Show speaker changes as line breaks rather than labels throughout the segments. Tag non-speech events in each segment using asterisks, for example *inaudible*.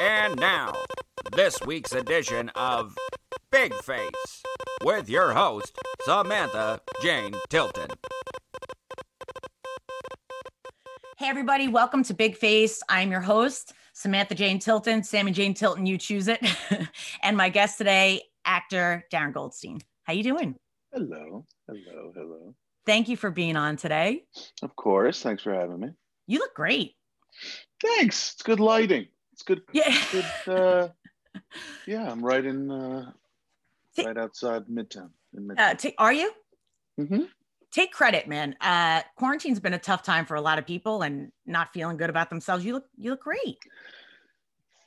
And now, this week's edition of Big Face with your host, Samantha Jane Tilton.
Hey, everybody, welcome to Big Face. I'm your host, Samantha Jane Tilton, Sammy Jane Tilton, you choose it. *laughs* and my guest today, actor Darren Goldstein. How you doing?
Hello, hello, hello.
Thank you for being on today.
Of course. Thanks for having me.
You look great.
Thanks. It's good lighting. It's good.
Yeah.
Good. Uh, yeah, I'm right in, uh,
See-
right outside Midtown. In Midtown.
Uh, are you?
Mm-hmm.
Take credit, man. Uh, quarantine's been a tough time for a lot of people and not feeling good about themselves. You look, you look great.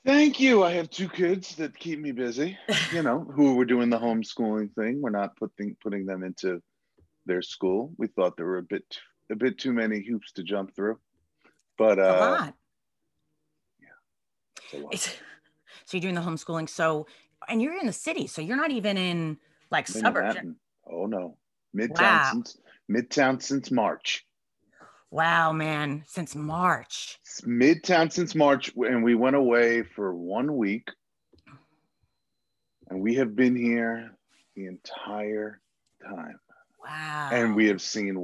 Thank you. I have two kids that keep me busy. *laughs* You know, who were doing the homeschooling thing. We're not putting putting them into their school. We thought there were a bit a bit too many hoops to jump through, but
a
uh,
lot.
It's.
It's, *laughs* so you're doing the homeschooling. So, and you're in the city, so you're not even in like
In
suburbs.
Oh no, Midtown
Wow.
since Midtown since March.
Wow, man, since March.
It's Midtown since March, and we went away for one week, and we have been here the entire time,
Wow.
and we have seen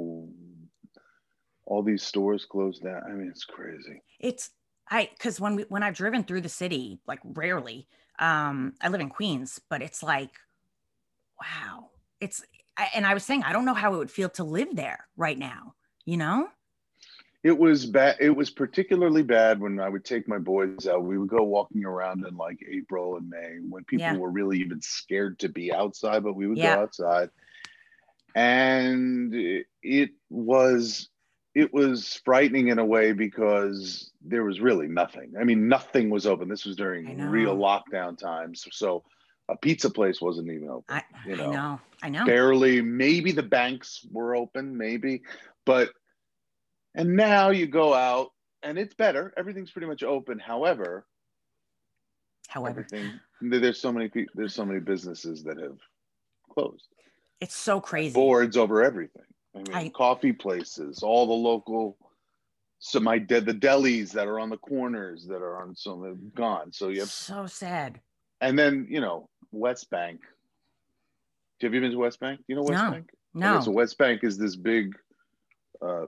all these stores closed down. I mean, it's crazy.
it's I because when we when I've driven through the city, like rarely. Um, I live in Queens, but it's like, wow. It's I, and I was saying I don't know how it would feel to live there right now. You know?
It was bad. It was particularly bad when I would take my boys out. We would go walking around in like April and May when people
Yeah.
were really even scared to be outside, but we would
Yeah.
go outside. And it, it was it was frightening in a way because there was really nothing. I mean, nothing was open. This was during real lockdown times. So a pizza place wasn't even open.
I
You
I
know,
know. I know.
barely maybe the banks were open maybe but and now you go out and it's better everything's pretty much open however
However,
there's so many there's so many businesses that have closed
it's so crazy.
boards over everything i mean
I-
coffee places all the local so my de- the delis that are on the corners that are on some gone so you have
So sad.
and then you know west bank have you been to west bank you know west
No.
bank
No.
Okay, so West Bank is this big uh,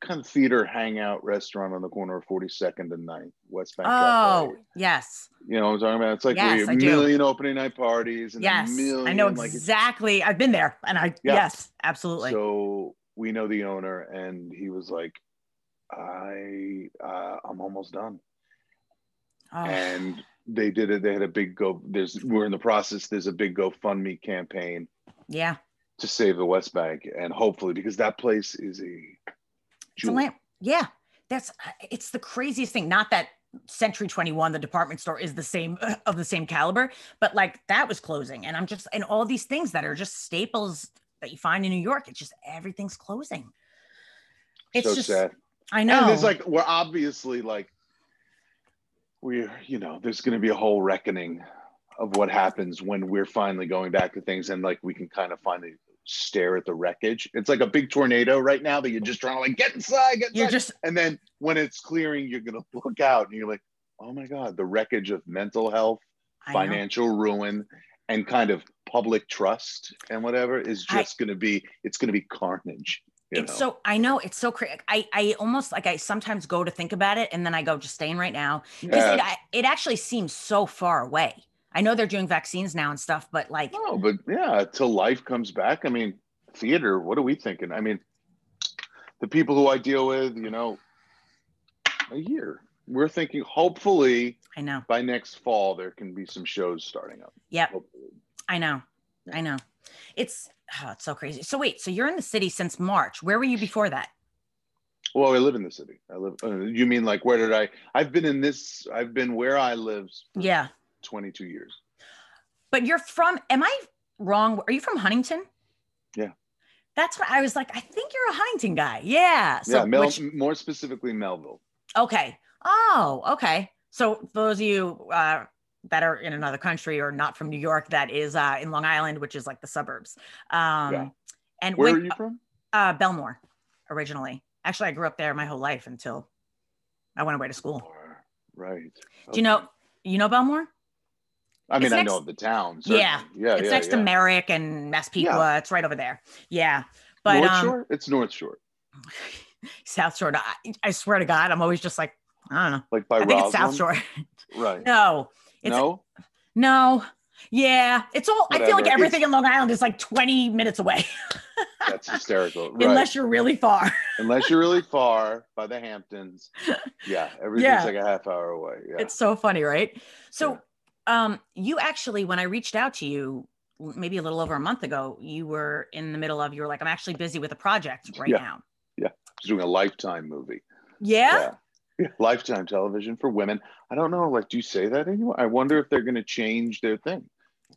kind of theater hangout restaurant on the corner of 42nd and 9th, West Bank.
oh, yes.
You know what I'm talking about? It's like
Yes,
you have
I
a
do.
million opening night parties and
Yes.
a million.
I know
like,
exactly. I've been there and I
Yeah.
yes, absolutely.
so we know the owner, and he was like, I, uh, I'm almost done.
Oh,
And they did it. They had a big go. There's, we're in the process. There's a big GoFundMe campaign
yeah.
to save the West Bank, and hopefully, because that place is a jewel.
lamp. Yeah, that's uh, it's the craziest thing. Not that Century 21, the department store, is the same *laughs* of the same caliber, but like that was closing, and I'm just and all these things that are just staples that you find in New York. It's just everything's closing. It's
so
just
sad.
I know.
And there's like we're obviously like we're you know there's going to be a whole reckoning of what happens when we're finally going back to things and like we can kind of finally stare at the wreckage. It's like a big tornado right now that you're just trying to like get inside, get inside.
you're just
and then when it's clearing, you're going *laughs* to look out and you're like, oh my god, the wreckage of mental health,
I know.
financial ruin. And kind of public trust and whatever is
I-
just going to be, it's to be carnage. You
it's
know?
so I know it's so crazy. I I almost like I sometimes go to think about it, and then I go just staying right now because
Yeah.
it I- it actually seems so far away. I know they're doing vaccines now and stuff, but like
No, but yeah, till life comes back. I mean, theater, what are we thinking? I mean, the people who I deal with, you know, a year. We're thinking hopefully
I know.
by next fall there can be some shows starting up.
Yep.
Hopefully.
I know. I know. It's oh, it's so crazy. So wait, so you're in the city since March. Where were you before that?
Well, I live in the city. I live. Uh, you mean like where did I? I've been in this. I've been where I live.
Yeah.
22 years.
But you're from am I wrong? Are you from Huntington?
Yeah.
That's what I was like. I think you're a Huntington guy. Yeah. So
yeah, Mel,
which-
more specifically Melville.
okay. Oh, okay. So those of you uh, that are in another country or not from New York, that is uh, in Long Island, which is like the suburbs. Um,
Yeah.
And
Where
when-
are you from?
Uh, Bellmore, originally. Actually, I grew up there my whole life until I went away to school.
Right.
Do you know? You know Bellmore?
I mean,
It's
I
next-
know of the town.
Yeah.
yeah,
it's
yeah,
next
yeah.
to Merrick and Massapequa. It's right over there. Yeah. But
North
um,
Shore. It's North Shore, *laughs*
South Shore. I, I swear to God, I'm always just like, I don't know.
like by
I think it's South
Roslyn.
Shore. *laughs*
Right.
no, it's
no.
no. Yeah, it's all. I feel like
Whatever.
everything in Long Island is like 20 minutes away, *laughs*
That's hysterical. Right.
unless you're really far.
Unless you're really far by the Hamptons. Yeah, everything's
Yeah.
like a half hour away. Yeah.
It's so funny, right? So, um, you actually, when I reached out to you, maybe a little over a month ago, you were in the middle of. You were like, I'm actually busy with a project right now.
Yeah.
now.
Just doing a lifetime movie.
Yeah.
Yeah. Yeah. *laughs* Lifetime television for women. I don't know. Like, do you say that anymore? I wonder if they're going to change their thing.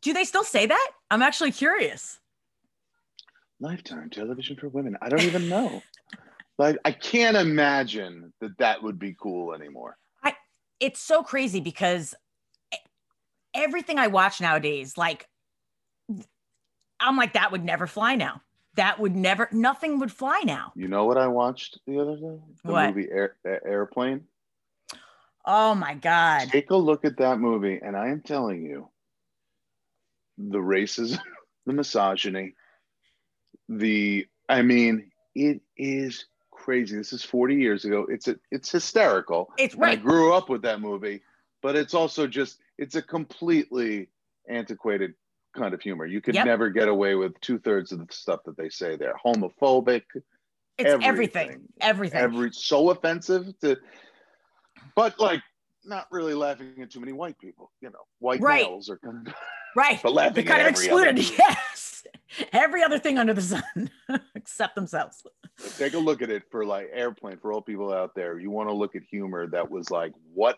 Do they still say that? I'm actually curious.
Lifetime television for women. I don't even know. *laughs* like, I can't imagine that that would be cool anymore.
I, it's so crazy because everything I watch nowadays, like, I'm like, that would never fly now. That would never, nothing would fly now.
You know what I watched the other day? The
What?
movie Air, Airplane.
Oh my God.
Take a look at that movie, and I am telling you, the racism, *laughs* the misogyny, the I mean, it is crazy. This is 40 years ago. It's a, it's hysterical.
It's
And I grew up with that movie, but it's also just it's a completely antiquated kind of humor. You could
Yep.
never get away with two thirds of the stuff that they say there. Homophobic,
It's everything.
everything.
Everything.
every so offensive to but like not really laughing at too many white people you know white
Right.
males are kind of *laughs*
right.
but laughing
They're kind of excluded. Yes. *laughs* Every other thing under the sun *laughs* except themselves.
take a look at it for like airplane for all people out there you want to look at humor that was like what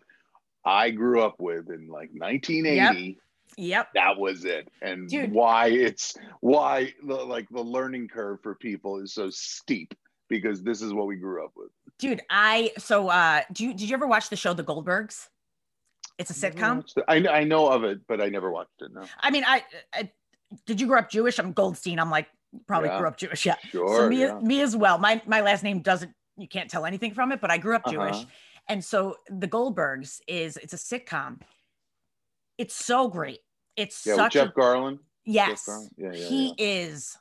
i grew up with in like 1980
Yep.
that was it and
Dude.
why it's why the like the learning curve for people is so steep because this is what we grew up with
Dude, I so uh do you did you ever watch the show The Goldbergs? It's a sitcom.
I, I know of it but i never watched it no
I mean, I, I did you grow up Jewish? I'm Goldstein. I'm like probably
Yeah.
grew up Jewish. Yeah.
sure
so me
yeah.
me as well. My my last name doesn't you can't tell anything from it, but I grew up Jewish.
Uh-huh.
And so The Goldbergs is it's a sitcom. It's so great. It's
yeah
such
jeff
a
Garlin
yes.
Garlin? Yeah, yeah,
he is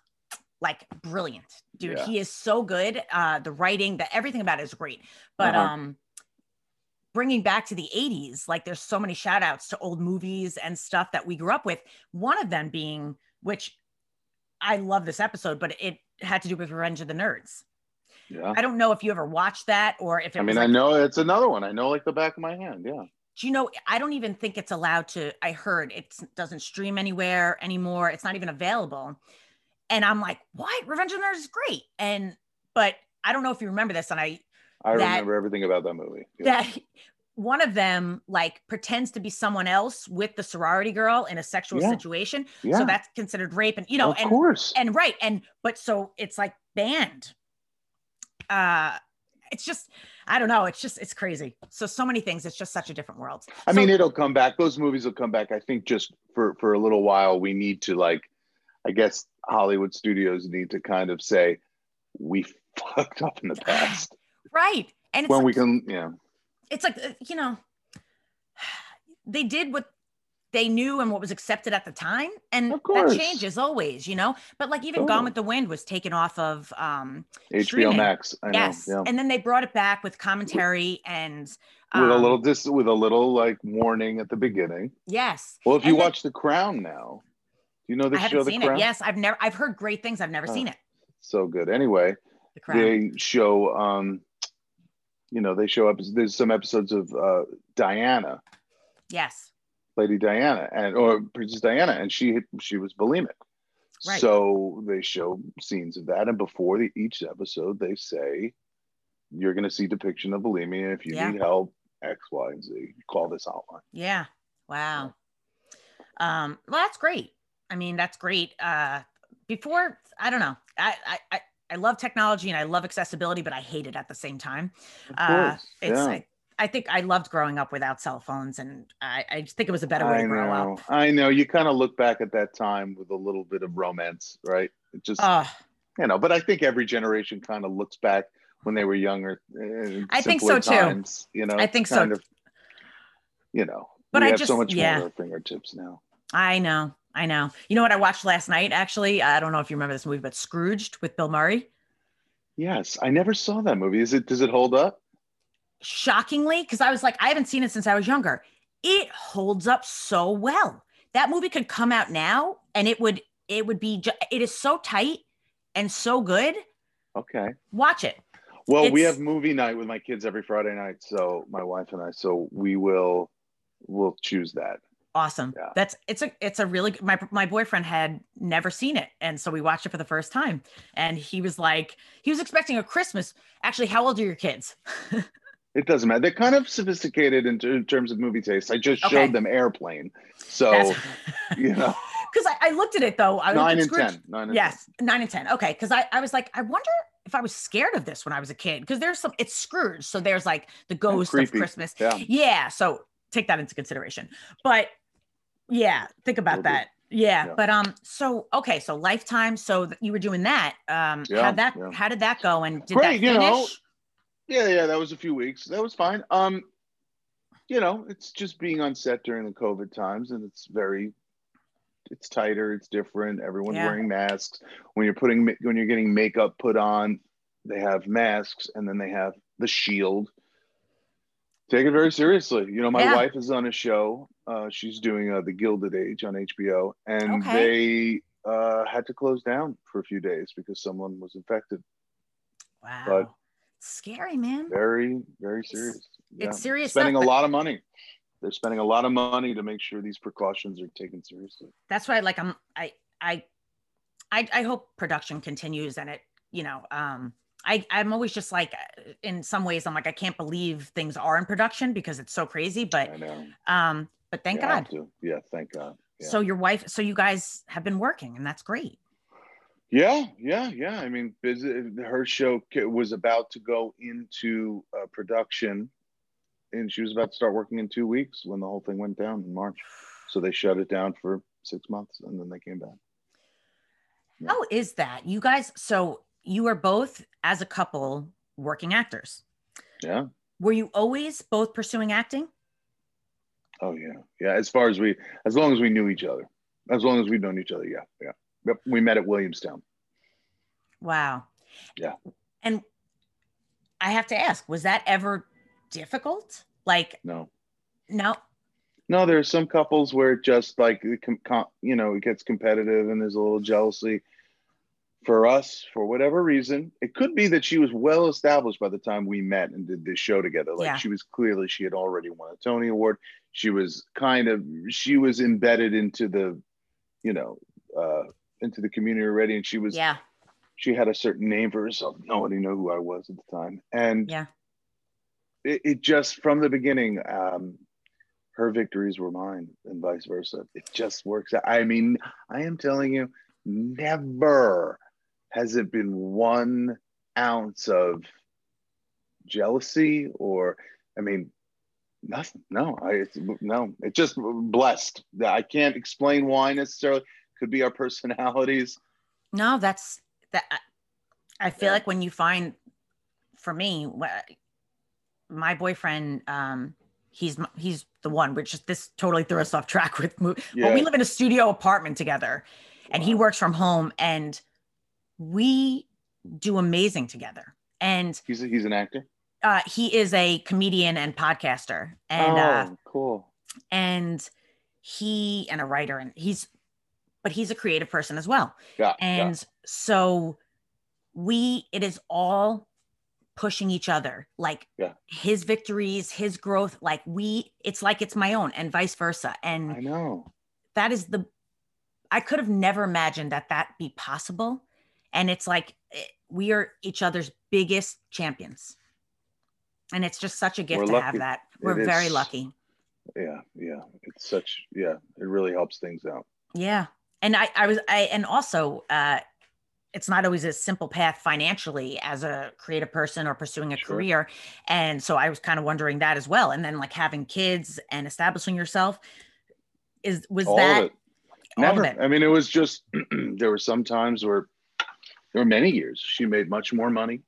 like brilliant, dude. He is so good. Uh, the writing, the everything about it is great. But
Uh-huh.
um, bringing back to the '80s, like there's so many shout outs to old movies and stuff that we grew up with. One of them being, which I love this episode, but it had to do with Revenge of the Nerds.
Yeah
I don't know if you ever watched that or if it
I mean,
like,
I know it's another one. I know like the back of my hand. Yeah.
do you know i don't even think it's allowed to i heard it doesn't stream anywhere anymore it's not even available and i'm like what revenge of the nerds is great and but i don't know if you remember this and i
I
That-
remember everything about that movie. Yeah.
that one of them like pretends to be someone else with the sorority girl in a sexual
Yeah.
situation
yeah.
so that's considered rape and you know
of
and
course.
and right and but so it's like banned uh it's just i don't know it's just it's crazy so so many things it's just such a different world
I
So-
mean, it'll come back. Those movies will come back. I think just for for a little while, we need to like, I guess Hollywood studios need to kind of say, we *laughs* fucked up in the *sighs* past
right and it's
when
like,
we can. Yeah.
it's like uh, you know *sighs* they did what they knew and what was accepted at the time and that changes always you know but like even
Totally.
gone with the wind was taken off of um
HBO
Streaming.
Max. I
yes.
Yeah.
and then they brought it back with commentary and
with a
um,
little dis with a little like warning at the beginning.
yes
Well, if you
And then-
watch The Crown now, do you know the
i
show The
seen
Crown?
it yes i've never i've heard great things i've never
Oh.
seen it
So good. Anyway,
the crown
they show um you know they show up there's some episodes of uh diana
yes
lady diana and or princess diana and she she was bulimic
Right.
so they show scenes of that and before the, each episode they say you're going to see depiction of bulimia if you
Yeah.
need help x y and z call this hotline
Yeah. Wow. Um, well, that's great. I mean, that's great. Uh, before, I don't know. I, I, I, I love technology and I love accessibility, but I hate it at the same time. Uh, it's,
yeah.
I, I think I loved growing up without cell phones and I, I just think it was a better way
I
to grow
know,
up.
I know. You kind of look back at that time with a little bit of romance, right? It just,
Oh,
you know, but I think every generation kind of looks back when they were younger. uh,
I think so, too.
You know,
I think so.
of, you know,
But
we
I
have
just
so much
yeah,
more at our fingertips now.
I know. I know. You know what I watched last night actually? I don't know if you remember this movie, but Scrooged with Bill Murray.
Yes, I never saw that movie. Is it? Does it hold up?
Shockingly, because I was like, I haven't seen it since I was younger. It holds up so well. That movie could come out now and it would it would be ju- it is so tight and so good.
Okay.
Watch it.
Well, we have movie night with my kids every Friday night. So my wife and I. So we will we'll choose that.
Awesome.
Yeah.
That's it's a it's a really good my my boyfriend had never seen it and so we watched it for the first time and he was like he was expecting a Christmas. Actually, how old are your kids? *laughs*
It doesn't matter. They're kind of sophisticated in, in terms of movie taste. I just
Okay.
showed them Airplane. So
That's *laughs*
you know,
because I, I looked at it though. I
nine and
Scrooge-
ten. Nine and
Yes, nine and ten. Okay, because I, I was like, I wonder if I was scared of this when I was a kid. Because there's some, it's Scrooge, so there's like the ghost of. Christmas.
Yeah.
Yeah, so take that into consideration. But yeah, think about that. Yeah,
Yeah.
but um, so okay, so Lifetime. So you were doing that. Um,
Yeah,
how that
yeah.
how did that go? And did
Great,
that
you
finish?
know, Yeah, yeah, that was a few weeks. That was fine. Um, you know, it's just being on set during the COVID times, and it's very, it's tighter, it's different. Everyone's
Yeah.
wearing masks. When you're putting, when you're getting makeup put on, they have masks, and then they have the shield. Take it very seriously. You know, my
Yeah.
wife is on a show. Uh, she's doing uh, the Gilded Age on HBO, and
Okay.
they uh, had to close down for a few days because someone was infected.
Wow,
but-
scary man.
very very serious.
it's serious
spending
stuff,
a lot of money. They're spending a lot of money to make sure these precautions are taken seriously.
That's why like i'm I, I i i hope production continues and it you know um i i'm always just like in some ways i'm like i can't believe things are in production because it's so crazy but
i know.
um but thank
have
god.
yeah thank god. Yeah.
so your wife so you guys have been working and that's great
yeah yeah yeah. I mean her show was about to go into uh, production and she was about to start working in two weeks when the whole thing went down in march. So they shut it down for six months and then they came back. Yeah.
how is that? You guys so you are both as a couple working actors.
Yeah.
Were you always both pursuing acting?
Oh yeah, yeah. As far as we, as long as we knew each other, as long as we've known each other, yeah, yeah. Yep. We met at Williamstown.
wow
Yeah.
and i have to ask was that ever difficult like
No,
no
no. There are some couples where it just like it com- com- you know, it gets competitive and there's a little jealousy. For us, for whatever reason, it could be that she was well established by the time we met and did this show together. Like
Yeah.
she was clearly she had already won a Tony Award. She was kind of she was embedded into the, you know, uh, into the community already, and she was
yeah
she had a certain name for herself. Nobody knew who I was at the time. And
Yeah.
it, it just from the beginning, um, her victories were mine and vice versa. It just works out. I mean, I am telling you, never has it been one ounce of jealousy or, I mean, nothing. No, I, it's, no, it's just blessed. I can't explain why necessarily. Could be our personalities.
No, that's that. I- feel
Yeah.
like when you find, for me, my boyfriend, um, he's he's the one. Which just this totally threw us off track with. Mo- Well, we live in a studio apartment together, and he works from home, and we do amazing together. And
He's a, he's an actor.
uh, he is a comedian and podcaster, and
oh,
uh,
cool.
and he and a writer, and he's, but he's a creative person as well.
Yeah.
and so we it is all pushing each other like
Yeah.
his victories his growth like we it's like it's my own and vice versa
and I know.
that is the i could have never imagined that that be possible and it's like eh, we are each other's biggest champions and it's just such a gift
We're
to
lucky.
have that we're
It
very
is.
lucky
Yeah. Yeah. It's such, yeah, it really helps things out.
Yeah. And I, I was, I, and also, uh, it's not always a simple path financially as a creative person or pursuing a
Sure.
career. And so I was kind of wondering that as well. And then like having kids and establishing yourself is, was
All
that.
Never. I mean, it was just, *clears throat* there were some times where there were many years she made much more money.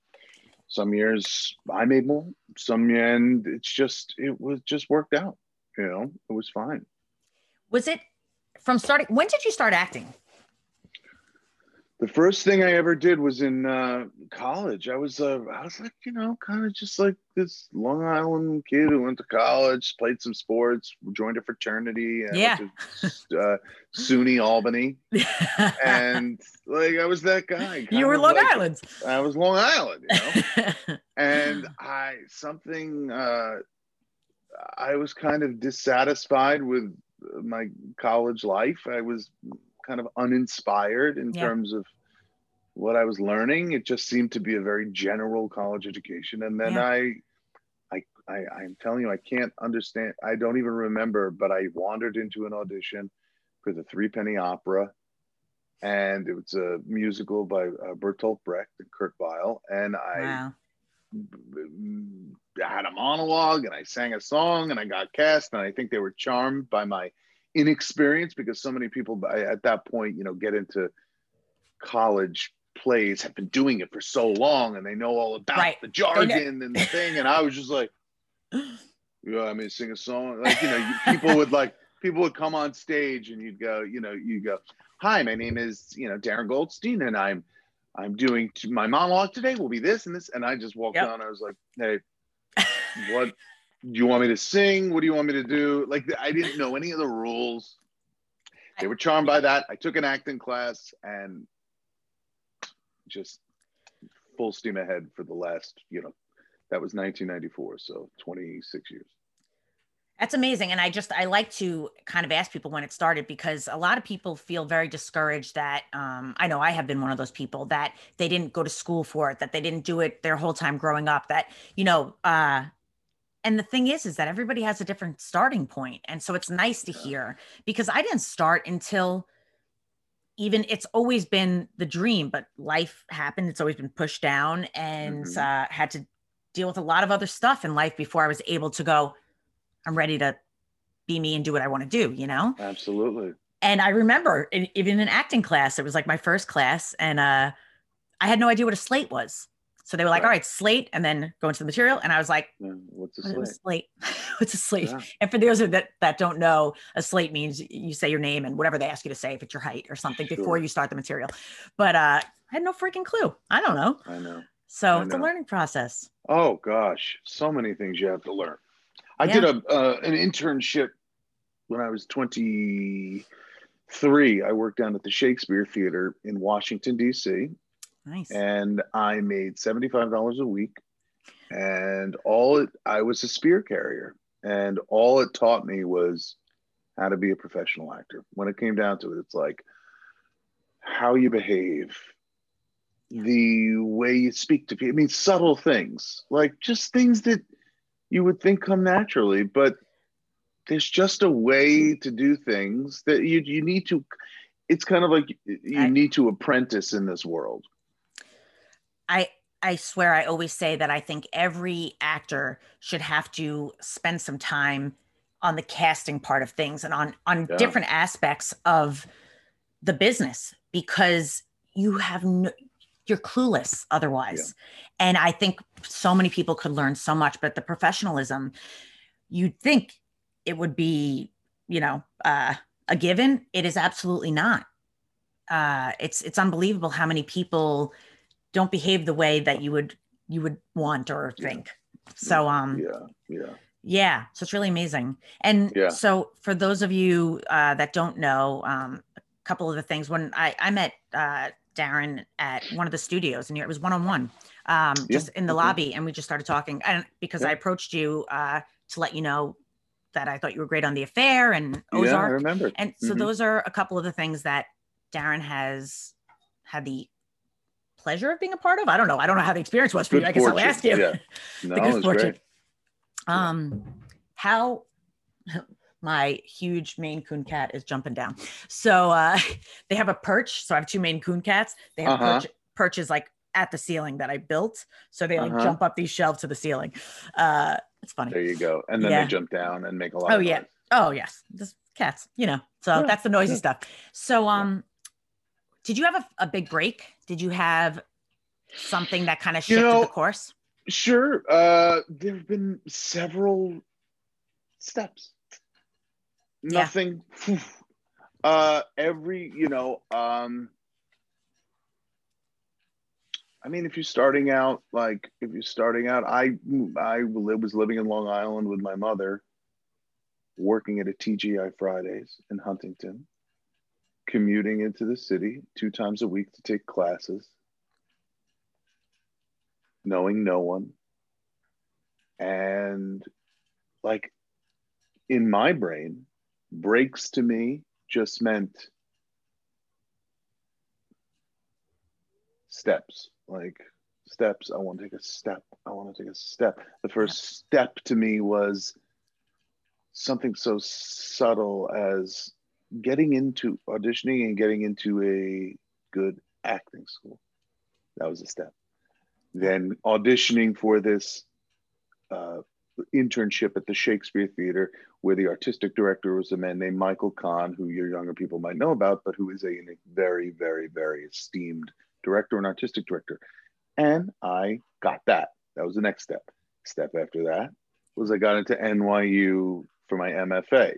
Some years I made more. Some and it's just, it was just worked out. You know, it was fine.
Was it from starting? When did you start acting?
The first thing I ever did was in uh, college. I was, uh, I was like, you know, kind of just like this Long Island kid who went to college, played some sports, joined a fraternity. and
Yeah.
went to, uh, SUNY Albany, *laughs* and like I was that guy.
you were Long
like-
Island.
I was Long Island, you know. *laughs* and I something uh, I was kind of dissatisfied with my college life. I was kind of uninspired in
Yeah.
terms of what I was learning. It just seemed to be a very general college education, and then
Yeah.
I. I, I, I'm telling you, I can't understand. I don't even remember, but I wandered into an audition for the Threepenny Opera, and it was a musical by uh, Bertolt Brecht and Kurt Weill, and I
wow.
I had a monologue and I sang a song and I got cast and I think they were charmed by my inexperience because so many people at that point you know get into college plays have been doing it for so long and they know all about
Right.
the jargon and the thing. And I was just like *gasps* yeah I mean sing a song. Like you know people would like people would come on stage and you'd go you know you go hi my name is you know Darren Goldstein and I'm I'm doing my monologue today will be this and this. And I just walked
Yep.
down. I was like, hey, what do you want me to sing? What do you want me to do? Like, I didn't know any of the rules. They were charmed by that. I took an acting class and just full steam ahead for the last, you know, that was 1994. So 26 years.
That's amazing. And I just, I like to kind of ask people when it started because a lot of people feel very discouraged that, um, I know I have been one of those people that they didn't go to school for it, that they didn't do it their whole time growing up, that, you know, uh, and the thing is, is that everybody has a different starting point. And so it's nice to hear because I didn't start until even it's always been the dream, but life happened. It's always been pushed down and
Mhm.
uh, had to deal with a lot of other stuff in life before I was able to go, I'm ready to be me and do what I want to do, you know?
Absolutely.
And I remember in, even in acting class, it was like my first class, and uh, I had no idea what a slate was. So they were like,
Right.
all right, slate, and then go into the material. And I was like,
Yeah, What's a
what is a
slate?
slate? *laughs* What's a slate?
Yeah.
And for those that that don't know, a slate means you say your name and whatever they ask you to say, if it's your height or something, before you start the material. But uh, I had no freaking clue. I don't know.
I know.
So
I
it's a learning process.
Oh gosh, so many things you have to learn. I did a uh, an internship when I was 23. I worked down at the Shakespeare Theater in Washington D.C.
Nice.
and I made $75 a week and all it I was a spear carrier and all it taught me was how to be a professional actor. When it came down to it, it's like how you behave, the way you speak to people. I mean, subtle things, like just things that you would think come naturally, but there's just a way to do things that you you need to. It's kind of like you
I-
need to apprentice in this world.
I I swear I always say that I think every actor should have to spend some time on the casting part of things and on on
Yeah.
different aspects of the business because you have no you're clueless otherwise. And I think so many people could learn so much but the professionalism you'd think it would be, you know, uh a given, it is absolutely not. Uh it's it's unbelievable how many people don't behave the way that you would you would want or
Yeah.
think. So um
yeah, yeah.
yeah, so it's really amazing. And
Yeah.
so for those of you uh, that don't know, um, a couple of the things when I, I met uh, Darren at one of the studios and it was one on one, um,
Yeah,
just in the
okay.
lobby, and we just started talking. And because I approached you uh, to let you know that I thought you were great on the affair and
Yeah, I
Ozark,
remember.
and so
Mhm.
those are a couple of the things that Darren has had the pleasure of being a part of. I don't know. I don't know how the experience was for
Good
you. I guess I'll ask you.
yeah. *laughs* No,
the good fortune.
great.
Um, how my huge Maine Coon cat is jumping down. So uh, *laughs* they have a perch. So I have two Maine Coon cats. They have
Uh-huh.
perch, perches like at the ceiling that I built. So they like
Uh-huh.
jump up these shelves to the ceiling. Uh, it's funny.
There you go. And then
Yeah.
they jump down and make a lot
Oh
of
yeah.
noise.
Oh yes, just cats. You know. So
Yeah,
that's the noisy
yeah.
stuff. So um, did you have a, a big break? Did you have something that kind of
You
shifted
know,
the course?
Sure. Uh, there have been several steps.
Yeah.
nothing. Uh, every you know, um, I mean, if you're starting out, like if you're starting out, I I was living in Long Island with my mother, working at a TGI Fridays in Huntington, commuting into the city two times a week to take classes, knowing no one, and like in my brain, breaks to me just meant steps. Like steps. I want to take a step. I want to take a step. The first step to me was something so subtle as getting into auditioning and getting into a good acting school. That was a step. Then auditioning for this uh, internship at the shakespeare theater where the artistic director was a man named michael kahn who your younger people might know about but who is a, very very very esteemed director and artistic director. And I got that. That was the next step. Step after that was I got into NYU for my MFA.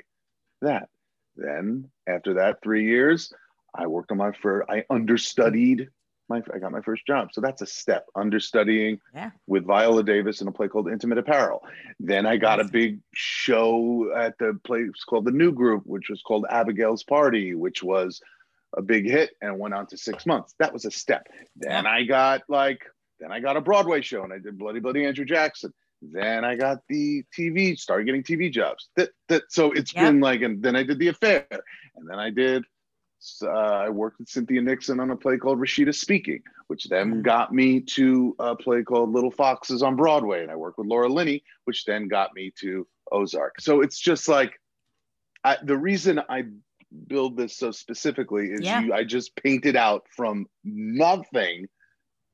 That. Then after that, three years, I worked on my first, I understudied my, I got my first job. So that's a step, understudying
Yeah.
with Viola Davis in a play called Intimate Apparel. Then I got a big show at the place called The New Group, which was called Abigail's Party, which was a big hit and went on to six months. That was a step. Then I got like, then I got a Broadway show and I did Bloody Bloody Andrew Jackson. Then I got the TV, started getting TV jobs. That, that so it's
Yep.
been like, and then I did the affair, and then I did. Uh, I worked with Cynthia Nixon on a play called Rasheeda Speaking, which then
Mhm.
got me to a play called Little Foxes on Broadway, and I worked with Laura Linney, which then got me to Ozark. So it's just like I, the reason I build this so specifically is
Yeah.
you I just painted out from nothing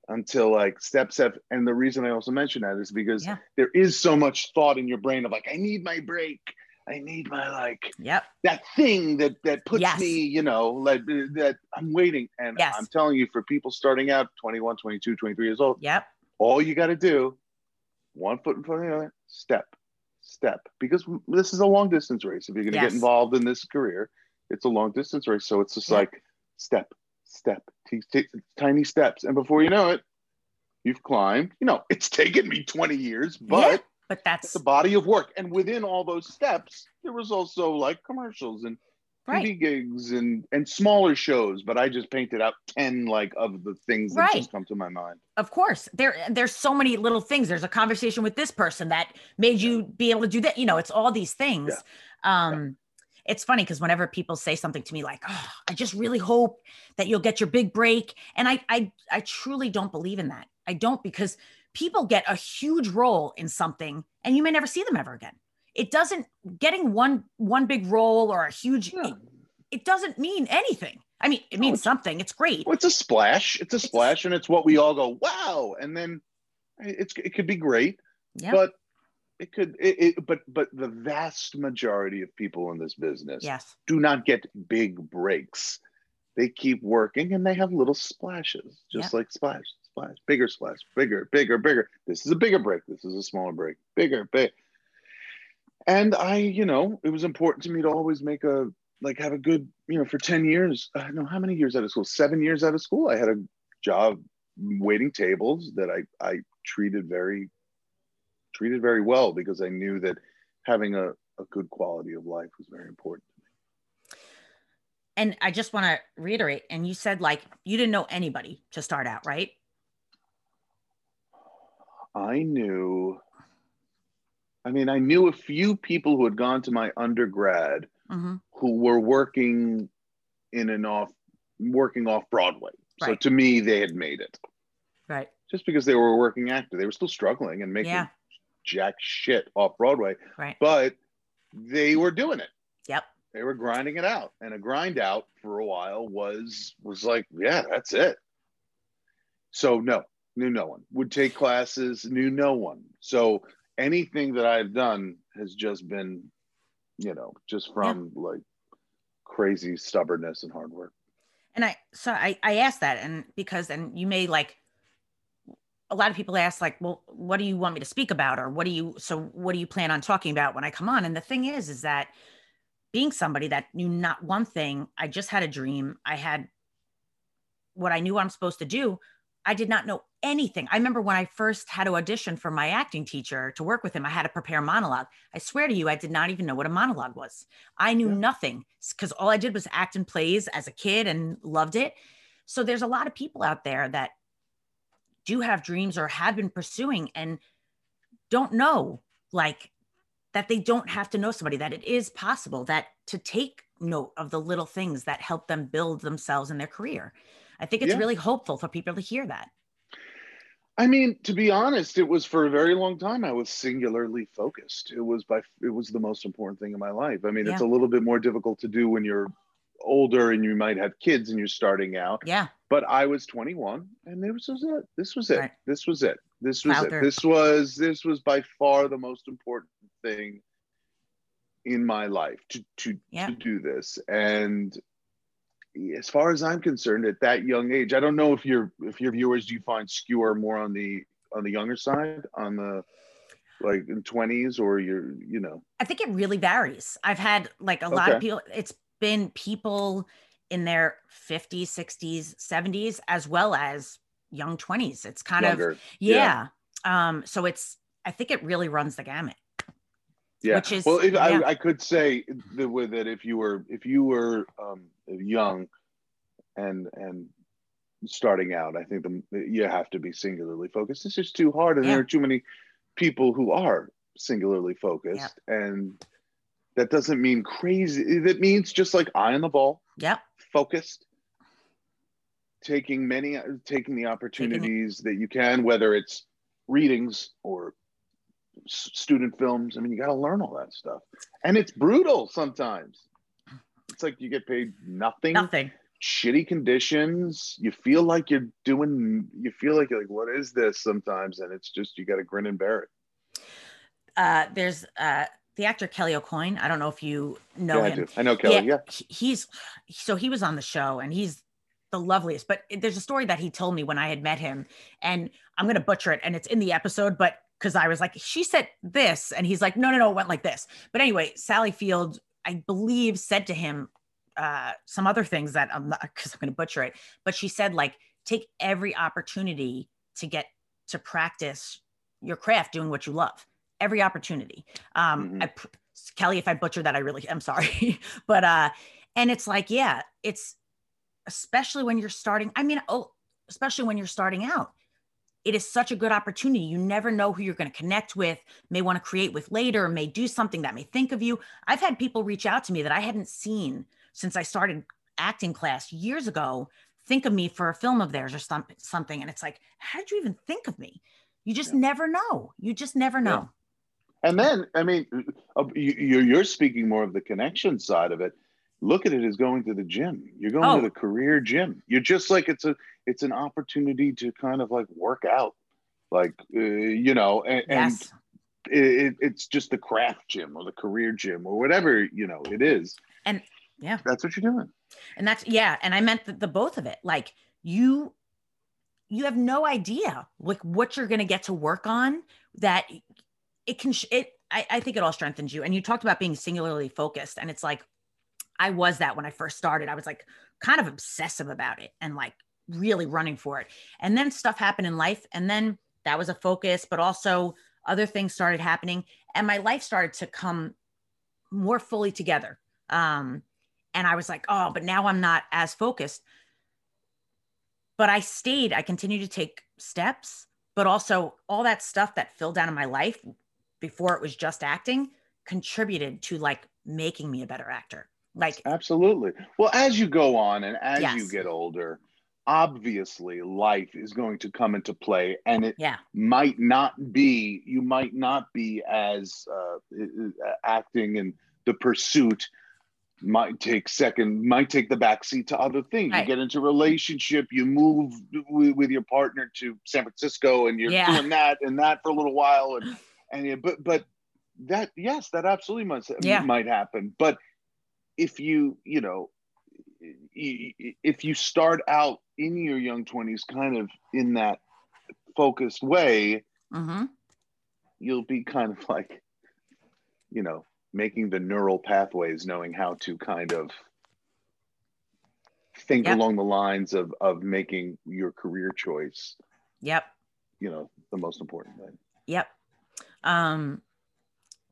until like step step. And the reason I also mention that is because
Yeah.
there is so much thought in your brain of like, I need my break. I need my like
Yep.
that thing that that puts
Yes.
me, you know, like uh, that I'm waiting. And
Yes.
I'm telling you, for people starting out 21, 22, 23 years old,
Yep.
all you got to do, one foot in front of the other, step, step. Because this is a long distance race. If you're going to
Yes.
get involved in this career, it's a long distance race. So it's just
Yeah.
like step, step, t- t- tiny steps. And before you know it, you've climbed. You know, it's taken me 20 years, but
Yeah. But that's
a body of work. And within all those steps, there was also like commercials and TV
right.
gigs and and smaller shows. But I just painted out 10 like of the things that
Right.
just come to my mind.
Of course. There there's so many little things. There's a conversation with this person that made you be able to do that. You know, it's all these things. Um it's funny because whenever people say something to me like, oh, I just really hope that you'll get your big break. And I I I truly don't believe in that. I don't because people get a huge role in something and you may never see them ever again. It doesn't getting one one big role or a huge it, it doesn't mean anything. I mean, it means something. It's great.
Well, it's a splash. It's a
It's a-
splash, and it's what we all go, wow. And then it's it could be great,
Yeah.
but it could it, it but but the vast majority of people in this business
yes.
do not get big breaks. They keep working and they have little splashes, just like splash, splash, bigger splash, bigger, bigger, bigger. This is a bigger break. This is a smaller break. Bigger, big. And I, you know, it was important to me to always make a like have a good, you know, for 10 years. Uh, I don't know how many years out of school, seven years out of school. I had a job waiting tables that I I treated very treated very well because I knew that having a, a good quality of life was very important. To me.
And I just want to reiterate, and you said like you didn't know anybody to start out, right?
I knew, I mean, I knew a few people who had gone to my undergrad
Mm-hmm.
who were working in and off, working off Broadway. So
Right.
to me, they had made it
Right.
just because they were a working actor. They were still struggling and making
Yeah.
jack shit off Broadway,
Right.
but they were doing it.
Yep.
They were grinding it out, and a grind out for a while was was like, yeah, that's it. So no, knew no one. Would take classes, knew no one. So anything that I've done has just been, you know, just from like crazy stubbornness and hard work.
And I so I I asked that, and because and you may like a lot of people ask like, well, what do you want me to speak about, or what do you so what do you plan on talking about when I come on? And the thing is, is that being somebody that knew not one thing, I just had a dream. I had what I knew I'm supposed to do. I did not know anything. I remember when I first had to audition for my acting teacher to work with him, I had to prepare a monologue. I swear to you, I did not even know what a monologue was. I knew yeah. nothing because all I did was act in plays as a kid and loved it. So there's a lot of people out there that do have dreams or have been pursuing and don't know like that they don't have to know somebody that it is possible that to take note of the little things that help them build themselves in their career i think it's yeah. really hopeful for people to hear that.
I mean to be honest it was for a very long time i was singularly focused. It was by it was the most important thing in my life. I mean yeah. it's a little bit more difficult to do when you're older and you might have kids and you're starting out.
Yeah.
But i was 21 and this was it this was it. Right. this was it. This was it. This was this was by far the most important thing in my life to to, yeah. to do this. And as far as i'm concerned at that young age i don't know if your if your viewers do you find skewer more on the on the younger side on the like in 20s or you're you know
i think it really varies i've had like a lot of people it's been people in their 50s 60s 70s as well as young 20s it's kind Younger. of yeah. yeah um so it's i think it really runs the gamut
yeah. Which is, well, if, yeah. I, I could say that with it, if you were if you were um, young and and starting out, I think the, you have to be singularly focused. It's just too hard, and yeah. there are too many people who are singularly focused, yeah. and that doesn't mean crazy. It means just like eye on the ball.
Yeah.
Focused. Taking many, taking the opportunities taking that you can, whether it's readings or student films. I mean, you got to learn all that stuff, and it's brutal sometimes. It's like you get paid nothing.
Nothing.
Shitty conditions. You feel like you're doing. You feel like you're like, what is this? Sometimes, and it's just you got to grin and bear it.
Uh, there's uh, the actor Kelly Aucoin. I don't know if you know
yeah,
him. I,
do. I know Kelly. Yeah, yeah,
he's so he was on the show, and he's the loveliest. But there's a story that he told me when I had met him, and I'm going to butcher it, and it's in the episode, but because I was like, she said this. And he's like, no, no, no, it went like this. But anyway, Sally Field, I believe, said to him uh, some other things that I'm not, because I'm going to butcher it, but she said, like, take every opportunity to get to practice your craft doing what you love. Every opportunity. Um, mm-hmm. I, Kelly, if I butcher that, I really am sorry. *laughs* but, uh, and it's like, yeah, it's especially when you're starting. I mean, oh, especially when you're starting out it is such a good opportunity. You never know who you're going to connect with, may want to create with later, may do something that may think of you. I've had people reach out to me that I hadn't seen since I started acting class years ago, think of me for a film of theirs or some, something. And it's like, how did you even think of me? You just yeah. never know. You just never know.
Yeah. And then, I mean, uh, you're speaking more of the connection side of it look at it as going to the gym. You're going oh. to the career gym. You're just like it's a it's an opportunity to kind of like work out, like uh, you know, and, yes. and it, it's just the craft gym or the career gym or whatever you know it is.
And yeah,
that's what you're doing.
And that's yeah, and I meant the, the both of it. Like you, you have no idea like what you're going to get to work on. That it can it. I, I think it all strengthens you. And you talked about being singularly focused, and it's like I was that when I first started. I was like kind of obsessive about it and like really running for it. And then stuff happened in life. And then that was a focus, but also other things started happening. And my life started to come more fully together. Um, and I was like, oh, but now I'm not as focused. But I stayed, I continued to take steps, but also all that stuff that filled down in my life before it was just acting contributed to like making me a better actor. Like
absolutely. Well, as you go on and as yes. you get older, obviously life is going to come into play and it
yeah.
might not be you might not be as uh, acting and the pursuit might take second might take the back seat to other things right. you get into relationship you move w- with your partner to san francisco and you're yeah. doing that and that for a little while and and but but that yes that absolutely must yeah. might happen but if you you know if you start out in your young 20s kind of in that focused way
mm-hmm.
you'll be kind of like you know making the neural pathways, knowing how to kind of think
Yep.
along the lines of of making your career choice,
Yep.
you know, the most important thing.
Yep. Um,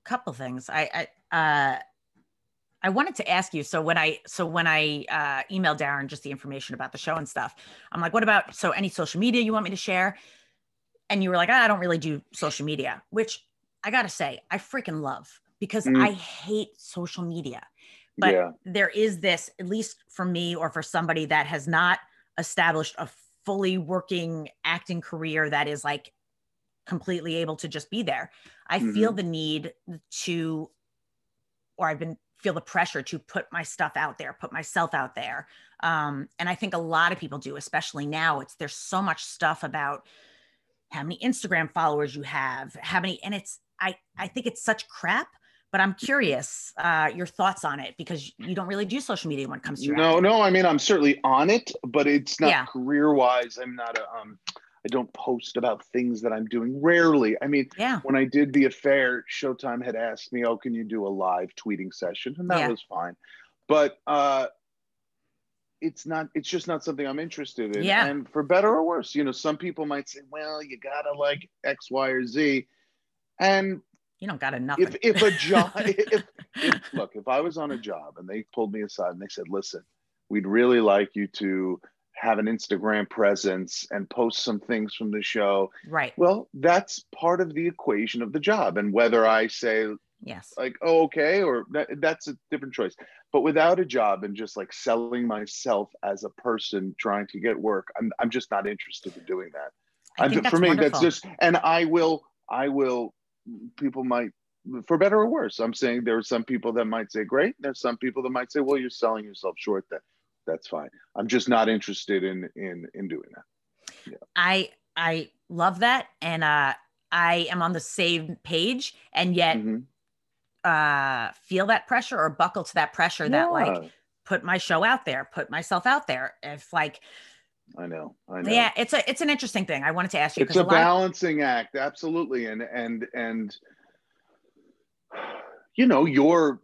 couple things. I I uh, I wanted to ask you. So when I so when I uh, emailed Darren just the information about the show and stuff, I'm like, what about so any social media you want me to share? And you were like, "Ah, I don't really do social media, which I gotta say, I freaking love because
Mm.
I hate social media. But
yeah,
there is this, at least for me or for somebody that has not established a fully working acting career that is like completely able to just be there. I feel the need to, or I've been feel the pressure to put my stuff out there, put myself out there. Um, and I think a lot of people do, especially now. It's there's so much stuff about how many Instagram followers you have, how many, and it's I I think it's such crap. But I'm curious uh, your thoughts on it because you don't really do social media when it comes to your
no,
acting.
no. I mean, I'm certainly on it, but it's not
Yeah.
career wise. I'm not a um. I don't post about things that I'm doing. Rarely. I mean,
Yeah,
when I did the affair, Showtime had asked me, "Oh, can you do a live tweeting session?" And that
Yeah.
was fine. But uh, it's not. It's just not something I'm interested in.
Yeah.
And for better or worse, you know, some people might say, "Well, you gotta like X, Y, or Z," and
you don't got nothing.
if if a job, *laughs* if, if look, if I was on a job and they pulled me aside and they said, "Listen, we'd really like you to." Have an Instagram presence and post some things from the show
right.
well, that's part of the equation of the job. And whether I say
Yes.
like, oh, okay, or that, that's a different choice. But without a job and just like selling myself as a person trying to get work, I'm, I'm just not interested in doing that.
I think
for
that's
me,
wonderful.
that's just, and I will, I will, people might, for better or worse, I'm saying there are some people that might say, great. There's some people that might say, well, you're selling yourself short. That that's fine. I'm just not interested in in in doing that. Yeah.
I I love that, and uh, I am on the same page, and yet
Mhm.
uh, feel that pressure or buckle to that pressure that like put my show out there, put myself out there. If like,
I know, I know.
yeah, it's a it's an interesting thing. I wanted to ask you
it's a
a lot of,
balancing act absolutely and and and you know you're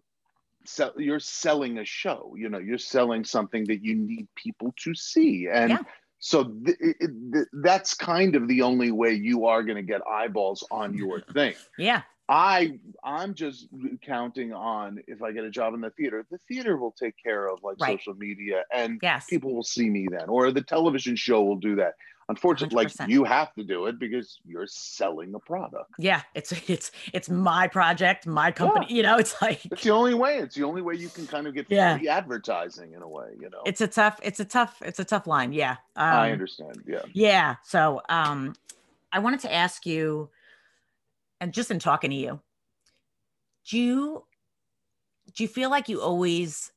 sell, you're selling a show you know you're selling something that you need people to see. And
Yeah.
so th- it, th- that's kind of the only way you are going to get eyeballs on your thing.
Yeah,
i i'm just counting on if i get a job in the theater the theater will take care of like
Right.
social media and
yes,
people will see me then or the television show will do that unfortunately like
100%.
you have to do it because you're selling a product
yeah. It's it's it's my project, my company. You know, it's like
it's the only way it's the only way you can kind of get
Yeah.
free advertising in a way you know
it's a tough it's a tough it's a tough line. Yeah. Um,
i understand yeah
Yeah. So um I wanted to ask you, and just in talking to you, do you do you feel like you always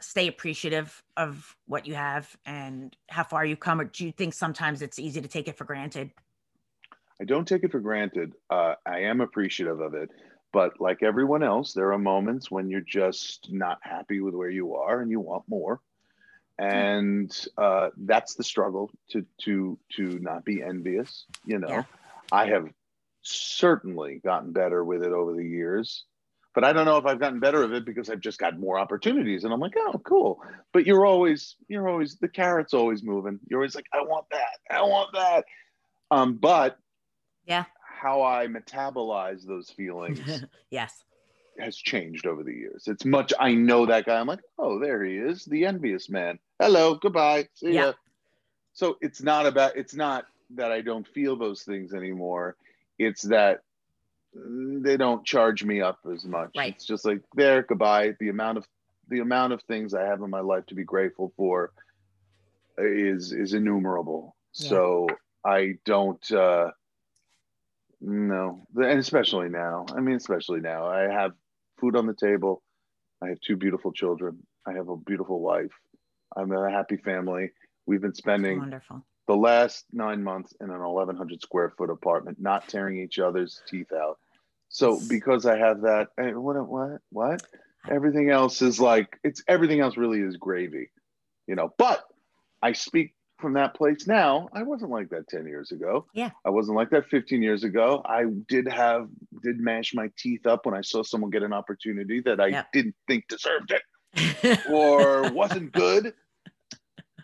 stay appreciative of what you have and how far you've come, or do you think sometimes it's easy to take it for granted?
i don't take it for granted uh, i am appreciative of it but like everyone else there are moments when you're just not happy with where you are and you want more and uh, that's the struggle to to to not be envious you know
Yeah.
i have certainly gotten better with it over the years but i don't know if i've gotten better of it because i've just got more opportunities and i'm like oh cool but you're always you're always the carrot's always moving you're always like i want that i want that um but
Yeah.
how i metabolize those feelings *laughs*
yes.
has changed over the years. It's much I know that guy. I'm like, oh, there he is, the envious man. Hello, goodbye. See
Yeah.
ya. So it's not about it's not that I don't feel those things anymore. It's that they don't charge me up as much.
Right.
It's just like there, goodbye. The amount of the amount of things I have in my life to be grateful for is is innumerable.
Yeah.
So I don't uh no, and especially now. I mean, especially now. I have food on the table. I have two beautiful children. I have a beautiful wife. I'm a happy family. We've been spending
Wonderful.
the last nine months in an 1,100 square foot apartment, not tearing each other's teeth out. So because I have that, and what, what, what? Everything else is like it's everything else really is gravy, you know. But I speak from that place now. I wasn't like that 10 years ago.
Yeah.
I wasn't like that 15 years ago. I did have did mash my teeth up when I saw someone get an opportunity that I
Yep.
didn't think deserved it *laughs* or wasn't good.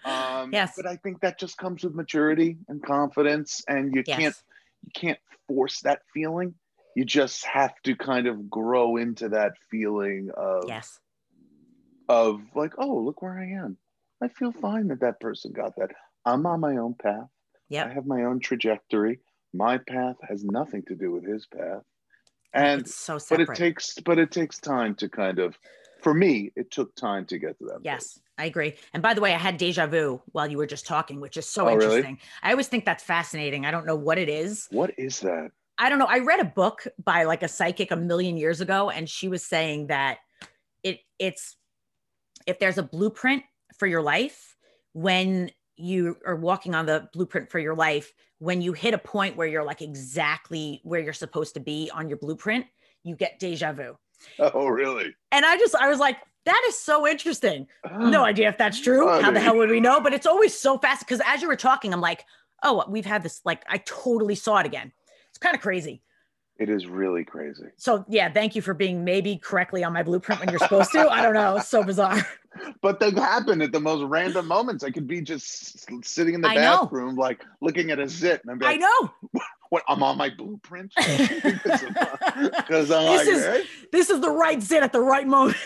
Um,
Yes.
But I think that just comes with maturity and confidence, and you can't you can't force that feeling. You just have to kind of grow into that feeling of
Yes.
of like, oh, look where I am. I feel fine that that person got that. I'm on my own path. yeah
I
have my own trajectory. My path has nothing to do with his path. And
it's so
but it takes but it takes time to kind of for me, it took time to get to that. place.
Yes, I agree. And by the way, I had deja vu while you were just talking, which is so
Oh, really?
interesting. I always think that's fascinating. I don't know what it is.
What is that?
I don't know. I read a book by like a psychic a million years ago, and she was saying that it it's if there's a blueprint for your life, when you are walking on the blueprint for your life, when you hit a point where you're like exactly where you're supposed to be on your blueprint, you get deja vu.
Oh, really?
And I just I was like, that is so interesting. no *gasps* idea if that's true. How the hell would we know? But it's always so fast because as you were talking, I'm like, oh, we've had this. Like, I totally saw it again. Kind of crazy.
It is really crazy.
So yeah, thank you for being maybe correctly on my blueprint when you're supposed to. I don't know. It's so bizarre. *laughs* *laughs*
But they happen at the most random moments. I could be just sitting in the
I know.
bathroom, like looking at a zit, and I'm like, I
know. *laughs*
"What? I'm on my blueprint." Because I'm
This
like,
is-
"Eh?"
This is the right zit at the right moment.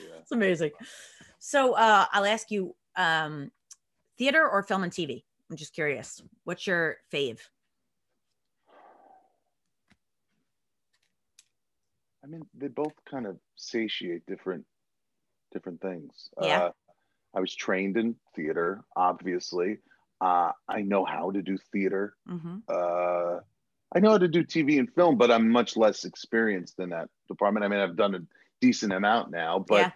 Yeah.
it's amazing. So uh, I'll ask you, um, theater or film and TV? I'm just curious. What's your fave?
I mean, they both kind of satiate different different things.
Yeah.
Uh, I was trained in theater, obviously. Uh, I know how to do theater.
Mm-hmm.
Uh, I know how to do TV and film, but I'm much less experienced in that department. I mean, I've done a decent amount now, but
Yeah.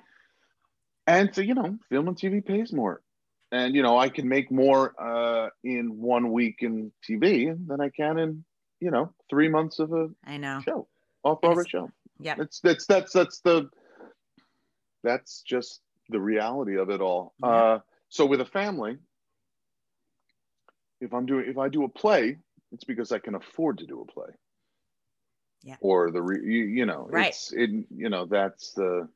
and so you know, film and TV pays more, and you know, I can make more uh, in one week in TV than I can in you know three months of a
I know.
show, off Broadway show.
Yep.
That's that's that's that's the that's just the reality of it all.
Yeah.
Uh, so with a family, if I'm doing if I do a play, it's because I can afford to do a play.
Yeah.
Or the re, you, you know
Right.
it's it you know that's the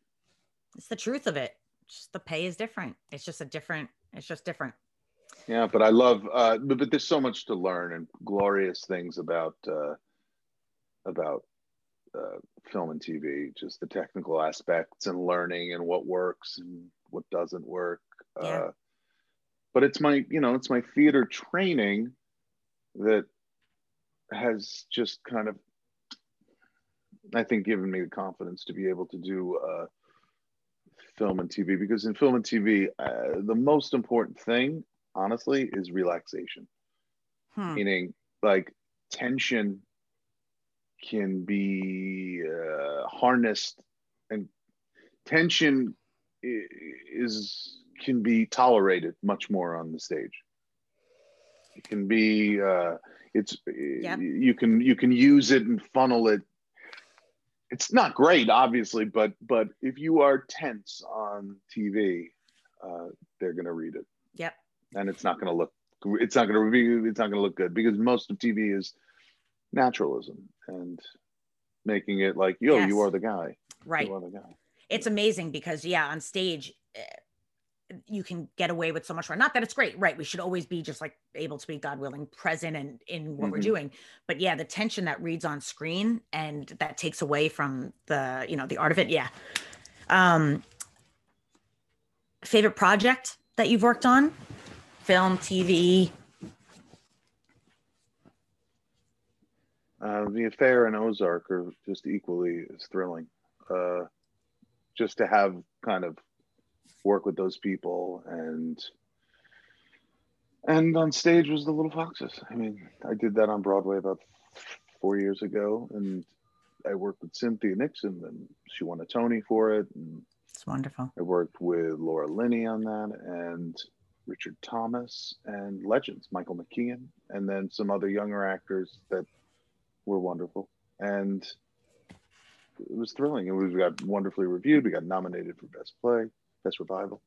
It's the truth of it. Just the pay is different. It's just a different. It's just different.
yeah. But I love uh, but, but there's so much to learn and glorious things about uh, about uh, film and TV, just the technical aspects and learning and what works and what doesn't work.
Yeah.
Uh, but it's my, you know, it's my theater training that has just kind of, I think, given me the confidence to be able to do uh, film and TV. Because in film and TV, uh, the most important thing, honestly, is relaxation
Hmm.
meaning like tension can be uh, harnessed and tension is can be tolerated much more on the stage it can be uh, it's
Yep.
you can you can use it and funnel it it's not great obviously but but if you are tense on tv uh, they're going to read it
Yep.
and it's not going to look it's not going to be it's not going to look good because most of tv is naturalism and making it like yo
Yes.
you are the guy
Right.
you are the guy
It's amazing because yeah, on stage. eh, You can get away with so much more. Not that it's great, right? We should always be just like able to be, God willing, present and in what we're
Mhm.
doing. But yeah, the tension that reads on screen and that takes away from the, you know, the art of it. Yeah. Um, favorite project that you've worked on? Film, TV.
Uh, the affair and ozark are just equally as thrilling. Uh, just to have kind of work with those people and and on stage was the little foxes. I mean i did that on broadway about four years ago and i worked with cynthia nixon and she won a tony for it. And
It's wonderful.
I worked with Laura Linney on that and Richard Thomas and legends, Michael McKean, and then some other younger actors that were wonderful. And it was thrilling. And we got wonderfully reviewed. We got nominated for Best Play, Best Revival.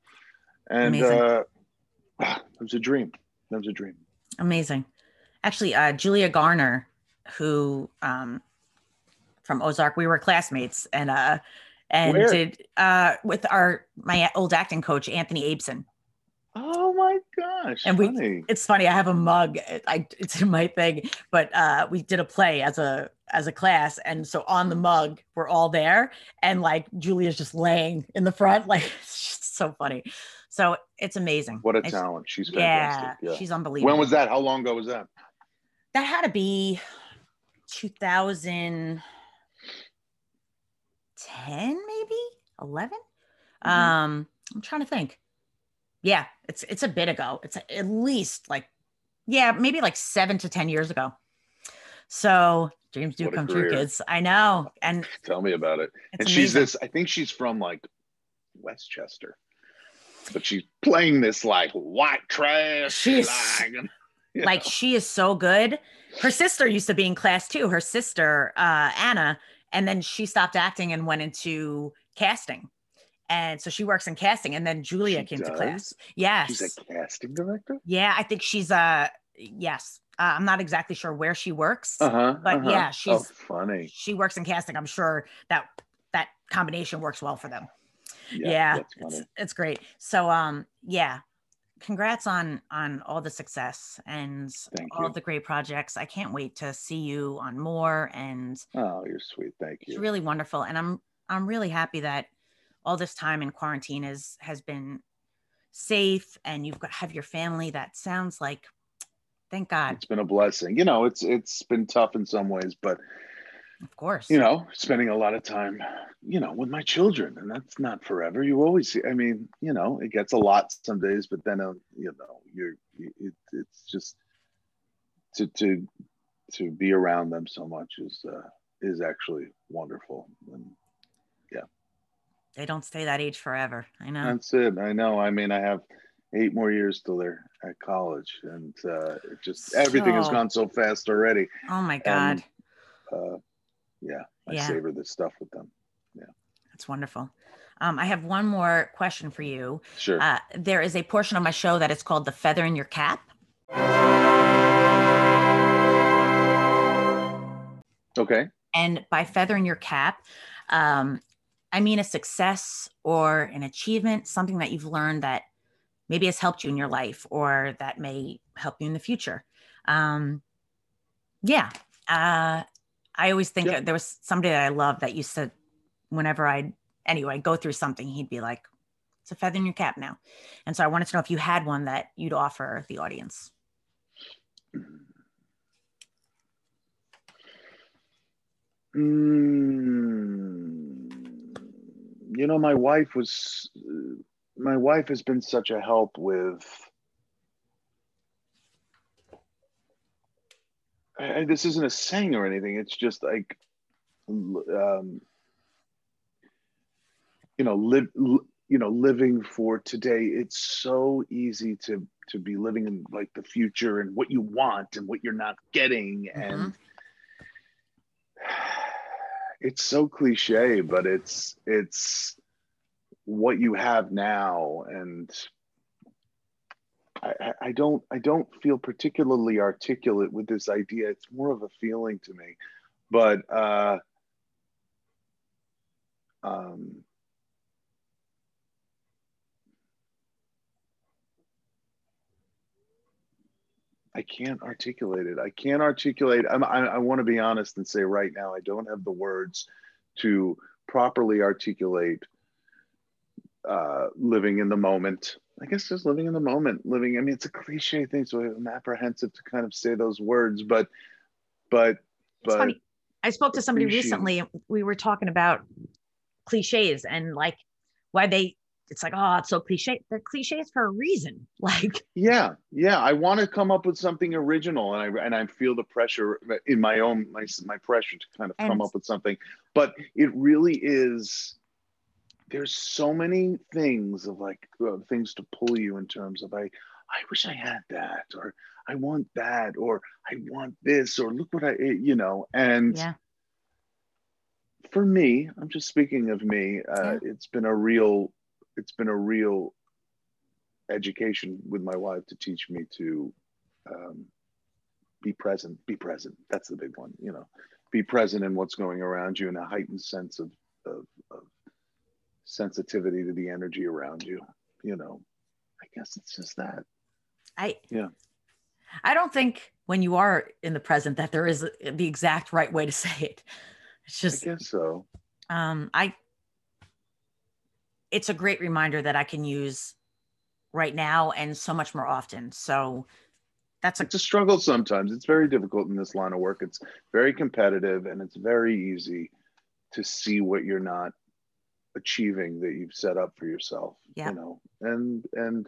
And uh, *sighs* it was a dream. That was a dream.
Amazing. Actually, uh, Julia Garner who um, from Ozark. We were classmates, and uh, and
Where?
did uh with our my old acting coach Anthony Abeson.
Oh my gosh.
And we-
funny.
It's funny. I have a mug. I it's in my thing, but uh, we did a play as a as a class, and so on the mug we're all there, and like Julia's just laying in the front, *laughs* like it's just so funny. So it's amazing.
what a
she-
talent. She's
Yeah,
fantastic. Yeah.
she's unbelievable.
When was that? How long ago was that?
that? Had to be 2010, maybe 11.
Mhm.
Um, I'm trying to think. Yeah, it's it's a bit ago. It's at least like, yeah, maybe like seven to ten years ago. So dreams do come true, kids. I know, and *laughs*
Tell me about it. and she's this, I think she's from like Westchester. But she's playing this like white trash.
She's-
like, you
like she is so good. Her sister used to be in class too. Her sister, uh, Anna, and then she stopped acting and went into casting. And so she works in casting. And then Julia
She
came to class. Yes.
she's a casting director.
yeah, I think she's uh yes. Uh, I'm not exactly sure where she works.
Uh-huh.
But
uh-huh.
yeah,
oh,
she's-
funny.
She works in casting. I'm sure that that combination works well for them.
Yeah,
Yeah, it's, it's great. So um yeah, congrats on on all the success and
Thank
all
you.
the great projects. I can't wait to see you on more and
Oh, you're sweet. Thank you.
it's really wonderful and I'm I'm really happy that all this time in quarantine is has been safe and you've got have your family that sounds like thank God.
It's been a blessing. You know, it's it's been tough in some ways, but
Of course.
you know, spending a lot of time, you know, with my children, and that's not forever. You always see. I mean, you know, it gets a lot some days, but then, uh, you know, you're it, it's just to to to be around them so much is uh, is actually wonderful. And
they don't stay that age forever. I know.
that's it. I know. I mean, I have eight more years till they're at college, and uh, it just everything has gone so fast already.
oh my God.
uh, yeah, I
Yeah.
savor this stuff with them.
Yeah, that's wonderful. Um, I have one more question for you.
Sure.
Uh, there is a portion of my show that is called the feather in your cap.
okay.
And by feather in your cap, um, I mean a success or an achievement, something that you've learned that maybe has helped you in your life or that may help you in the future. Um, yeah. Uh, I always think
Yeah.
there was somebody that I love that used to, whenever I, anyway, go through something, he'd be like, it's a feather in your cap now. And so I wanted to know if you had one that you'd offer the audience.
Mm, you know, my wife was, my wife has been such a help with. I, this isn't a saying or anything. It's just like, um, you know, live, you know, living for today. It's so easy to to be living in like the future and what you want and what you're not getting and it's so cliche but it's it's what you have now and I, I- don't I don't feel particularly articulate with this idea. It's more of a feeling to me. But uh um I can't articulate it. I can't articulate. I'm, I, I want to be honest and say right now, I don't have the words to properly articulate uh, living in the moment. I guess just living in the moment, living. I mean, it's a cliche thing, so I'm apprehensive to kind of say those words, but, but,
It's
but
funny. I spoke to somebody recently. We were talking about cliches and like why they. It's like, oh, it's so cliche. They're cliches for a reason. *laughs* Like,
Yeah, yeah. I want to come up with something original, and I and I feel the pressure in my own my my pressure to kind of come up with something. But it really is. There's so many things of like uh, things to pull you in terms of I I wish I had that, or I want that, or I want this, or look what I you know. And
yeah,
for me, I'm just speaking of me. Uh,
Yeah.
It's been a real, it's been a real education with my wife to teach me to um, be present be present that's the big one you know be present in what's going around you and a heightened sense of, of, of sensitivity to the energy around you you know i guess it's just that
I
Yeah.
I don't think when you are in the present that there is the exact right way to say it. It's just i
guess so
um I it's a great reminder that I can use right now and so much more often. So that's a
it's a struggle sometimes it's very difficult in this line of work it's very competitive and it's very easy to see what you're not achieving that you've set up for yourself
Yeah.
you know and and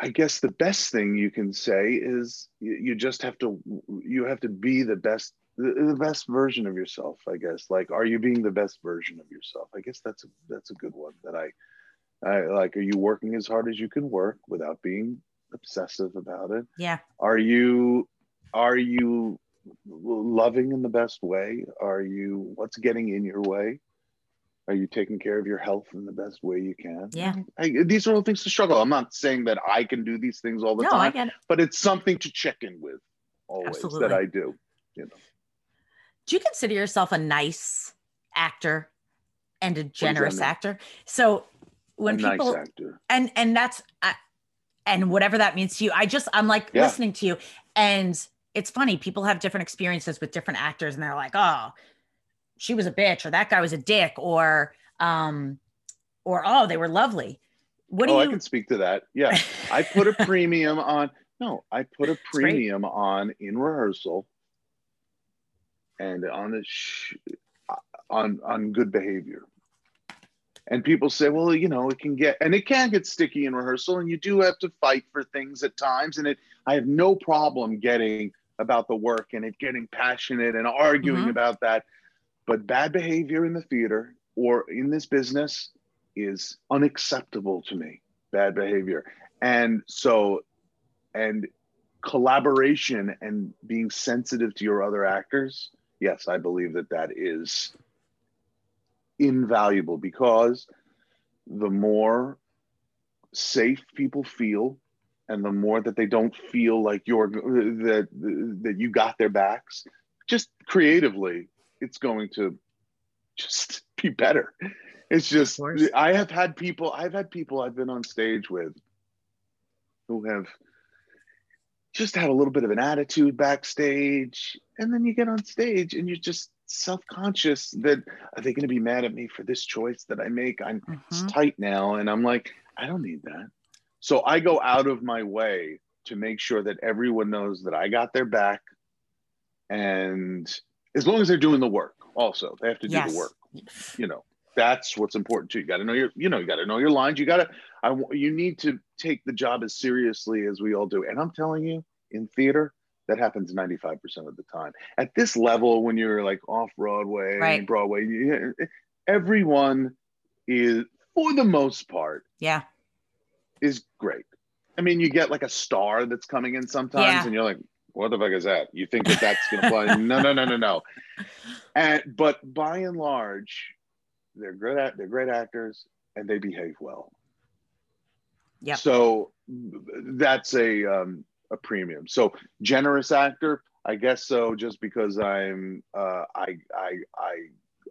i guess the best thing you can say is you, you just have to you have to be the best the, best version of yourself i guess like are you being the best version of yourself i guess that's a that's a good one that i I like, are you working as hard as you can work without being obsessive about it?
yeah.
Are you, are you loving in the best way? Are you, what's getting in your way? Are you taking care of your health in the best way you can?
Yeah.
I, these are all things to struggle. I'm not saying that I can do these things all the
No, I
time,
get it.
but it's something to check in with always
Absolutely.
that I do. You know,
Do you consider yourself a nice actor and a generous actor? So when
a
people
nice
and and that's I and whatever that means to you i just i'm like
Yeah.
listening to you and it's funny people have different experiences with different actors and they're like oh she was a bitch or that guy was a dick or um or oh they were lovely what do
oh,
you
I can speak to that. Yeah. *laughs* I put a premium on no, I put a premium on in rehearsal and on a sh- on on good behavior. And people say, well, you know, it can get and it can get sticky in rehearsal, and you do have to fight for things at times. And it I have no problem getting about the work and it getting passionate and arguing
Mhm.
about that. But bad behavior in the theater or in this business is unacceptable to me. Bad behavior. And so, and collaboration and being sensitive to your other actors, yes, I believe that that is invaluable because the more safe people feel and the more that they don't feel like you're that that you got their backs just creatively it's going to just *laughs* be better. It's just i have had people i've had people i've been on stage with who have just had a little bit of an attitude backstage and then you get on stage and you're just self-conscious that are they going to be mad at me for this choice that i make? I'm it's
Mhm.
tight now. And i'm like i don't need that. So i go out of my way to make sure that everyone knows that i got their back and as long as they're doing the work also they have to do
yes.
the work. You know that's what's important too. You got to know your you know you got to know your lines. You got to i you need to take the job as seriously as we all do. And i'm telling you in theater that happens 95% of the time. At this level when you're like off broadway
Right.
broadway you, everyone is for the most part
yeah.
is great. I mean you get like a star that's coming in sometimes
Yeah.
and you're like what the fuck is that? You think that that's gonna fly? *laughs* No no no no no. And but by and large they're good at they're great actors and they behave well.
Yeah.
so that's a um a premium so generous actor i guess so just because i'm uh i i i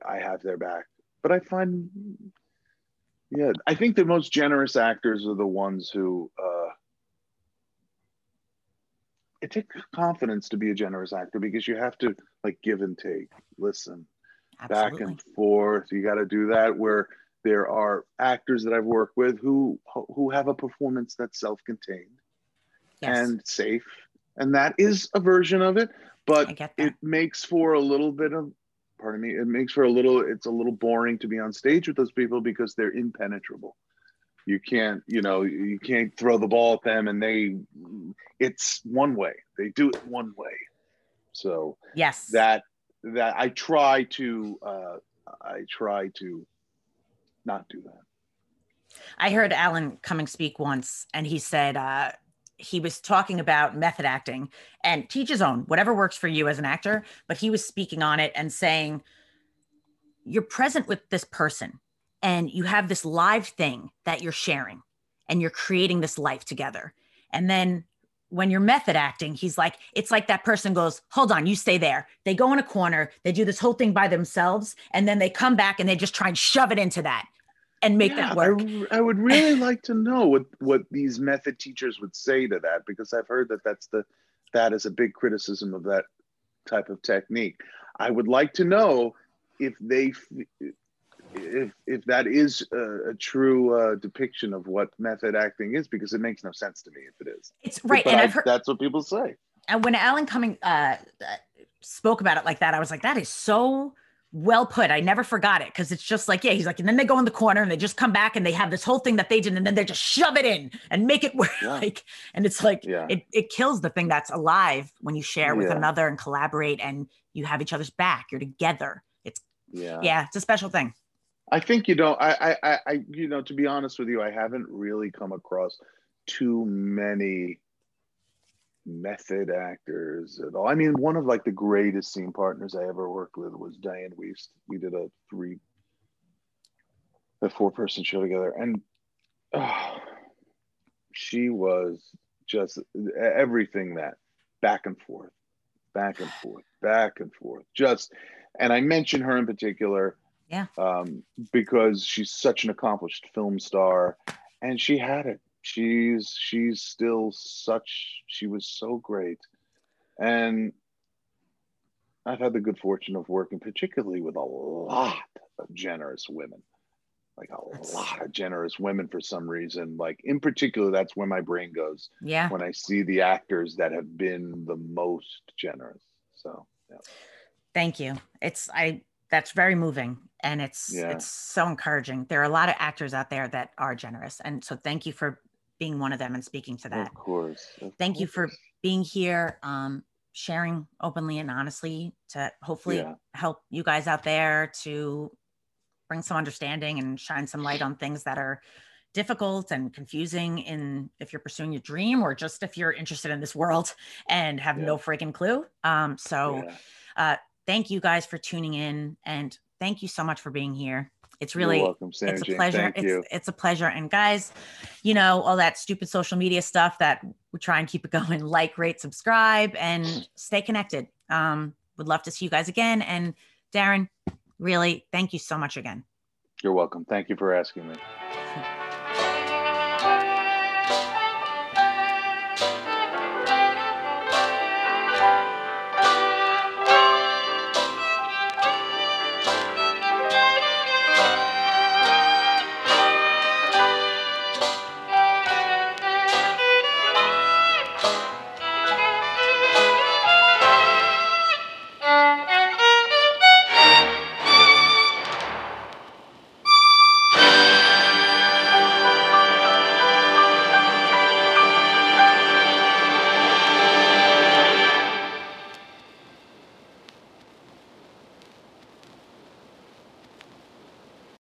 i have their back but i find yeah i think the most generous actors are the ones who uh it takes confidence to be a generous actor because you have to like give and take listen back and forth. You got to do that. Where there are actors that I've worked with who who have a performance that's self-contained
yes
and safe, and that is a version of it. But it makes for a little bit of, pardon me, it makes for a little. It's a little boring to be on stage with those people because they're impenetrable. You can't, you know, you can't throw the ball at them, and they, it's one way. They do it one way. So
yes
that that I try to uh, I try to not do that.
I heard Alan Cumming speak once, and he said uh, he was talking about method acting and teach his own, whatever works for you as an actor. But he was speaking on it and saying, You're present with this person, and you have this live thing that you're sharing, and you're creating this life together. And then when you're method acting, he's like, it's like that person goes, hold on, you stay there. They go in a corner, they do this whole thing by themselves, and then they come back and they just try and shove it into that and make
Yeah,
that work.
I, I would really like to know what what these method teachers would say to that because I've heard that that's the that is a big criticism of that type of technique. I would like to know if they if if that is a, a true uh, depiction of what method acting is because it makes no sense to me if it is.
It's right.
But
And
I-
I've heard,
that's what people say.
and when Alan Cumming uh, uh, spoke about it like that, I was like, that is so well put. I never forgot it because it's just like, yeah, he's like, and then they go in the corner and they just come back and they have this whole thing that they did, and then they just shove it in and make it *laughs* work.
Yeah.
Like, and it's like,
Yeah.
it, it kills the thing that's alive when you share with
Yeah.
another and collaborate and you have each other's back. You're together. It's,
Yeah.
yeah, it's a special thing.
I think you know, I, I, I, I, you know, to be honest with you, I haven't really come across too many method actors at all. I mean, one of like the greatest scene partners I ever worked with was Dianne Wiest. We did a three, a four-person show together, and oh, she was just everything that back and forth, back and forth, back and forth, just. And I mention her in particular
Yeah.
um, because she's such an accomplished film star, and she had it. She's she's still such. She was so great, and I've had the good fortune of working particularly with a lot of generous women, like a
That's-
lot of generous women for some reason. Like in particular, that's where my brain goes
Yeah.
when I see the actors that have been the most generous. So yeah.
Thank you. It's I that's very moving and it's
Yeah.
it's so encouraging. There are a lot of actors out there that are generous. And so thank you for being one of them and speaking to that.
Of course. of
Thank you for being here, um, sharing openly and honestly to hopefully
Yeah.
help you guys out there to bring some understanding and shine some light on things that are difficult and confusing in if you're pursuing your dream or just if you're interested in this world *laughs* and have no freaking clue. Um, so
Yeah.
uh, thank you guys for tuning in and thank you so much for being here. It's
You're
really
welcome, Sam
it's a
Jane.
pleasure. It's it's a pleasure. And guys, you know, all that stupid social media stuff that we try and keep it *laughs* going. Like, rate, subscribe, and stay connected. Um, would love to see you guys again. And Darren, really, thank you so much again.
You're welcome. Thank you for asking me.